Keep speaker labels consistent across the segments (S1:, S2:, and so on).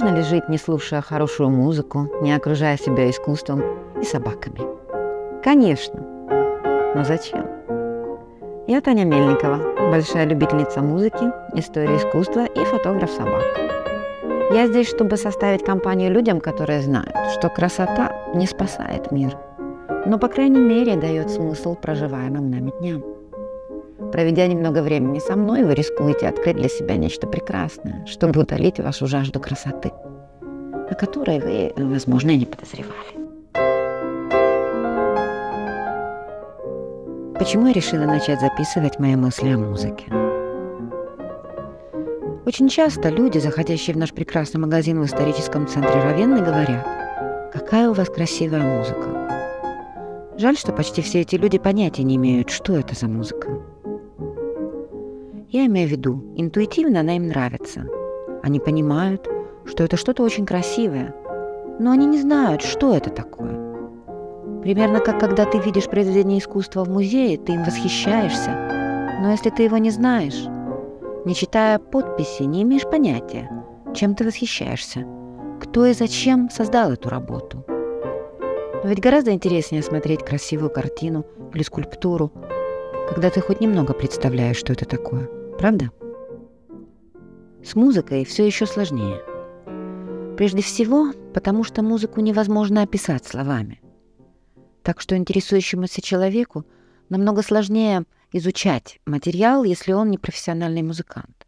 S1: Можно ли жить, не слушая хорошую музыку, не окружая себя искусством и собаками? Конечно. Но зачем? Я Таня Мельникова, большая любительница музыки, истории искусства и фотограф собак. Я здесь, чтобы составить компанию людям, которые знают, что красота не спасает мир, но, по крайней мере, дает смысл проживаемым нами дням. Проведя немного времени со мной, вы рискуете открыть для себя нечто прекрасное, чтобы утолить вашу жажду красоты, о которой вы, возможно, и не подозревали. Почему я решила начать записывать мои мысли о музыке? Очень часто люди, заходящие в наш прекрасный магазин в историческом центре Равенны, говорят, какая у вас красивая музыка. Жаль, что почти все эти люди понятия не имеют, что это за музыка. Я имею в виду, интуитивно она им нравится. Они понимают, что это что-то очень красивое, но они не знают, что это такое. Примерно как когда ты видишь произведение искусства в музее, ты им восхищаешься, но если ты его не знаешь, не читая подписи, не имеешь понятия, чем ты восхищаешься, кто и зачем создал эту работу. Но ведь гораздо интереснее смотреть красивую картину или скульптуру, когда ты хоть немного представляешь, что это такое. Правда? С музыкой все еще сложнее. Прежде всего, потому что музыку невозможно описать словами. Так что интересующемуся человеку намного сложнее изучать материал, если он не профессиональный музыкант.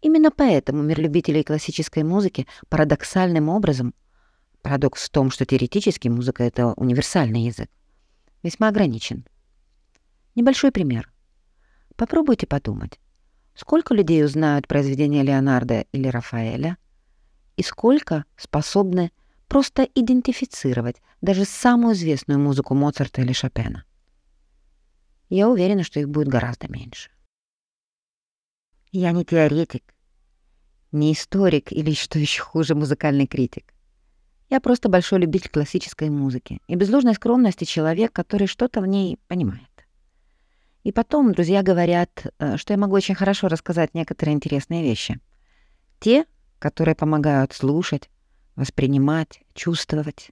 S1: Именно поэтому мир любителей классической музыки парадоксальным образом, парадокс в том, что теоретически музыка — это универсальный язык, весьма ограничен. Небольшой пример. Попробуйте подумать, Сколько людей узнают произведения Леонардо или Рафаэля? И сколько способны просто идентифицировать даже самую известную музыку Моцарта или Шопена? Я уверена, что их будет гораздо меньше. Я не теоретик, не историк или, что еще хуже, музыкальный критик. Я просто большой любитель классической музыки и без ложной скромности человек, который что-то в ней понимает. И потом друзья говорят, э, что я могу очень хорошо рассказать некоторые интересные вещи. Те, которые помогают слушать, воспринимать, чувствовать,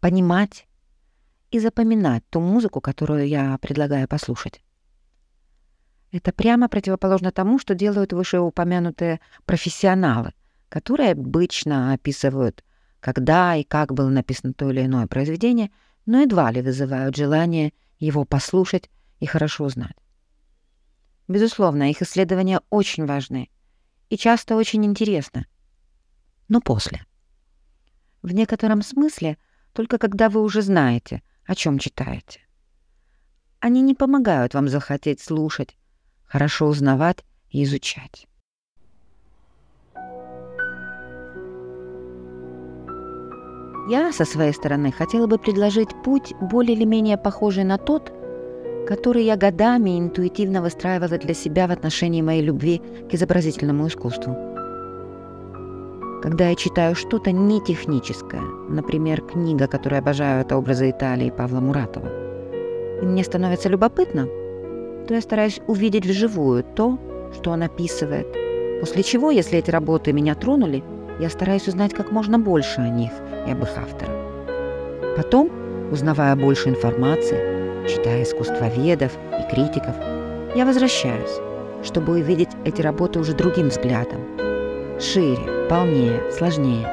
S1: понимать и запоминать ту музыку, которую я предлагаю послушать. Это прямо противоположно тому, что делают вышеупомянутые профессионалы, которые обычно описывают, когда и как было написано то или иное произведение, но едва ли вызывают желание его послушать и хорошо знать. Безусловно, их исследования очень важны и часто очень интересны. Но после. В некотором смысле только когда вы уже знаете, о чем читаете. Они не помогают вам захотеть слушать, хорошо узнавать и изучать. Я, со своей стороны, хотела бы предложить путь более или менее похожий на тот, который я годами интуитивно выстраивала для себя в отношении моей любви к изобразительному искусству. Когда я читаю что-то не техническое, например, книга, которую обожаю, это «Образы Италии» Павла Муратова, и мне становится любопытно, то я стараюсь увидеть вживую то, что он описывает, после чего, если эти работы меня тронули, я стараюсь узнать как можно больше о них и об их авторах. Потом, узнавая больше информации, читая искусствоведов и критиков, я возвращаюсь, чтобы увидеть эти работы уже другим взглядом. Шире, полнее, сложнее.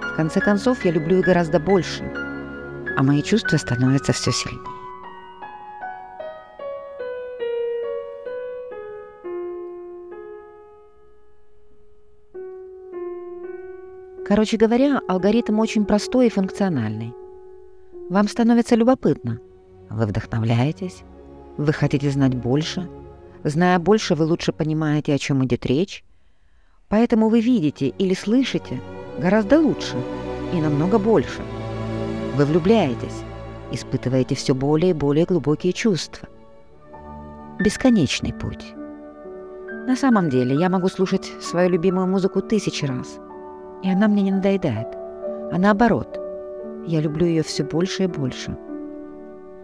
S1: В конце концов, я люблю их гораздо больше, а мои чувства становятся все сильнее. Короче говоря, алгоритм очень простой и функциональный – вам становится любопытно. Вы вдохновляетесь. Вы хотите знать больше. Зная больше, вы лучше понимаете, о чем идет речь. Поэтому вы видите или слышите гораздо лучше и намного больше. Вы влюбляетесь, испытываете все более и более глубокие чувства. Бесконечный путь. На самом деле, я могу слушать свою любимую музыку тысячи раз, и она мне не надоедает. А наоборот – я люблю ее все больше и больше.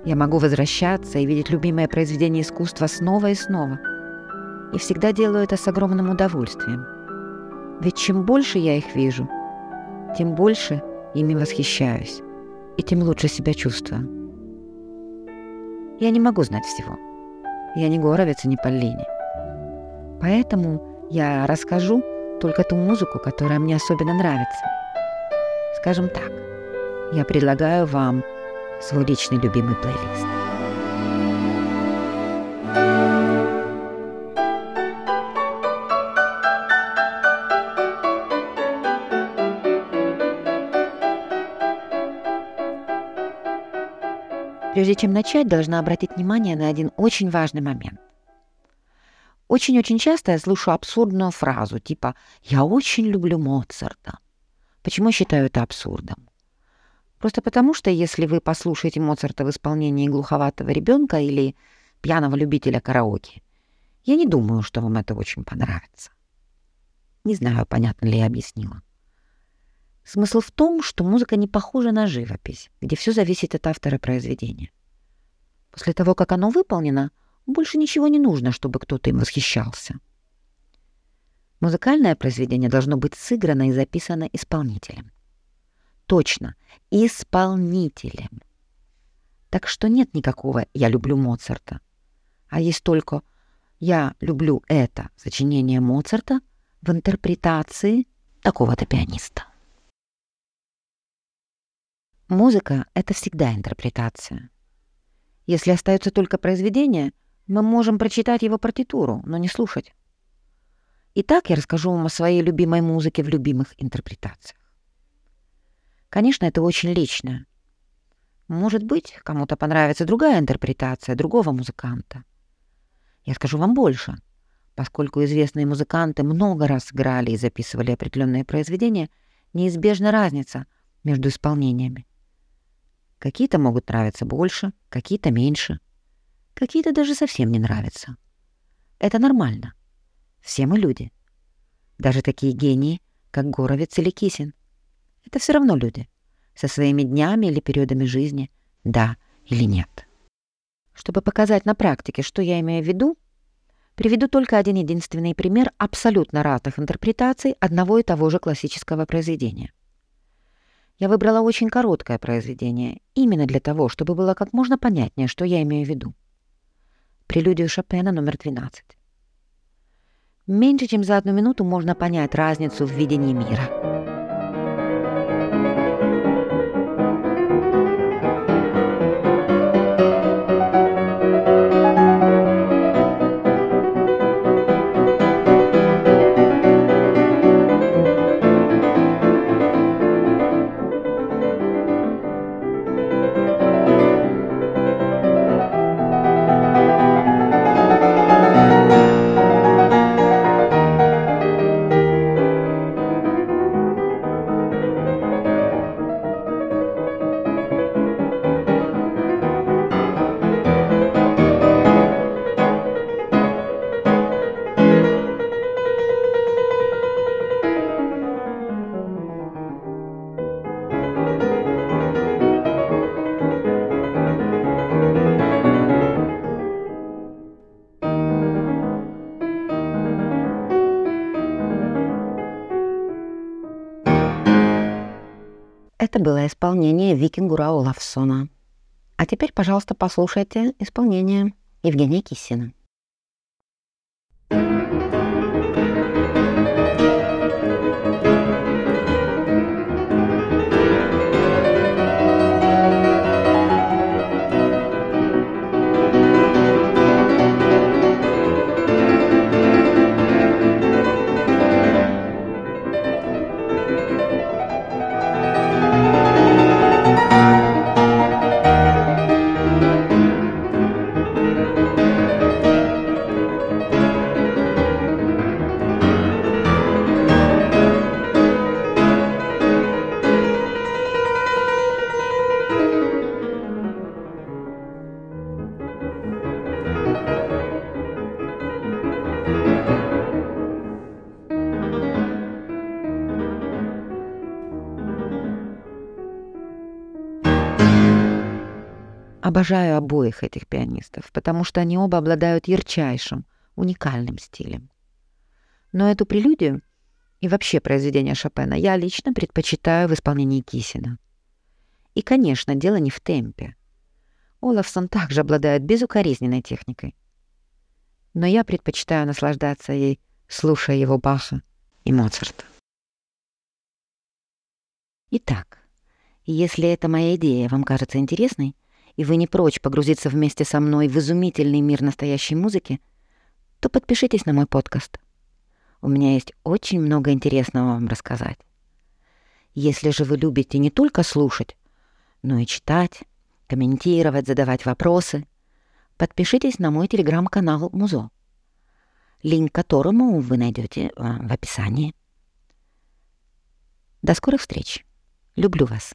S1: Я могу возвращаться и видеть любимое произведение искусства снова и снова. И всегда делаю это с огромным удовольствием. Ведь чем больше я их вижу, тем больше ими восхищаюсь, и тем лучше себя чувствую. Я не могу знать всего. Я не горовец и не Поллини. Поэтому я расскажу только ту музыку, которая мне особенно нравится. Скажем так, я предлагаю вам свой личный любимый плейлист. Прежде чем начать, должна обратить внимание на один очень важный момент. Очень-очень часто я слышу абсурдную фразу типа «Я очень люблю Моцарта». Почему я считаю это абсурдом? Просто потому, что если вы послушаете Моцарта в исполнении глуховатого ребенка или пьяного любителя караоке, я не думаю, что вам это очень понравится. Не знаю, понятно ли я объяснила. Смысл в том, что музыка не похожа на живопись, где все зависит от автора произведения. После того, как оно выполнено, больше ничего не нужно, чтобы кто-то им восхищался. Музыкальное произведение должно быть сыграно и записано исполнителем. Точно, исполнителем. Так что нет никакого «я люблю Моцарта», а есть только «я люблю это сочинение Моцарта» в интерпретации такого-то пианиста. Музыка — это всегда интерпретация. Если остается только произведение, мы можем прочитать его партитуру, но не слушать. Итак, я расскажу вам о своей любимой музыке в любимых интерпретациях. Конечно, это очень лично. Может быть, кому-то понравится другая интерпретация другого музыканта. Я скажу вам больше. Поскольку известные музыканты много раз играли и записывали определенные произведения, неизбежна разница между исполнениями. Какие-то могут нравиться больше, какие-то меньше. Какие-то даже совсем не нравятся. Это нормально. Все мы люди. Даже такие гении, как Горовец или Кисин. Это все равно люди. Со своими днями или периодами жизни. Да или нет. Чтобы показать на практике, что я имею в виду, приведу только один единственный пример абсолютно разных интерпретаций одного и того же классического произведения — я выбрала очень короткое произведение, именно для того, чтобы было как можно понятнее, что я имею в виду. Прелюдию Шопена номер 12. Меньше чем за одну минуту можно понять разницу в видении мира. Это было исполнение Викингура Олафсона. А теперь, пожалуйста, послушайте исполнение Евгения Киссина. Обожаю обоих этих пианистов, потому что они оба обладают ярчайшим, уникальным стилем. Но эту прелюдию и вообще произведения Шопена я лично предпочитаю в исполнении Кисина. И, конечно, дело не в темпе. Олафсон также обладает безукоризненной техникой. Но я предпочитаю наслаждаться ей, слушая его Баха и Моцарта. Итак, если эта моя идея вам кажется интересной, и вы не прочь погрузиться вместе со мной в изумительный мир настоящей музыки, то подпишитесь на мой подкаст. У меня есть очень много интересного вам рассказать. Если же вы любите не только слушать, но и читать, комментировать, задавать вопросы, подпишитесь на мой телеграм-канал Музо, линк которому вы найдете а, в описании. До скорых встреч! Люблю вас.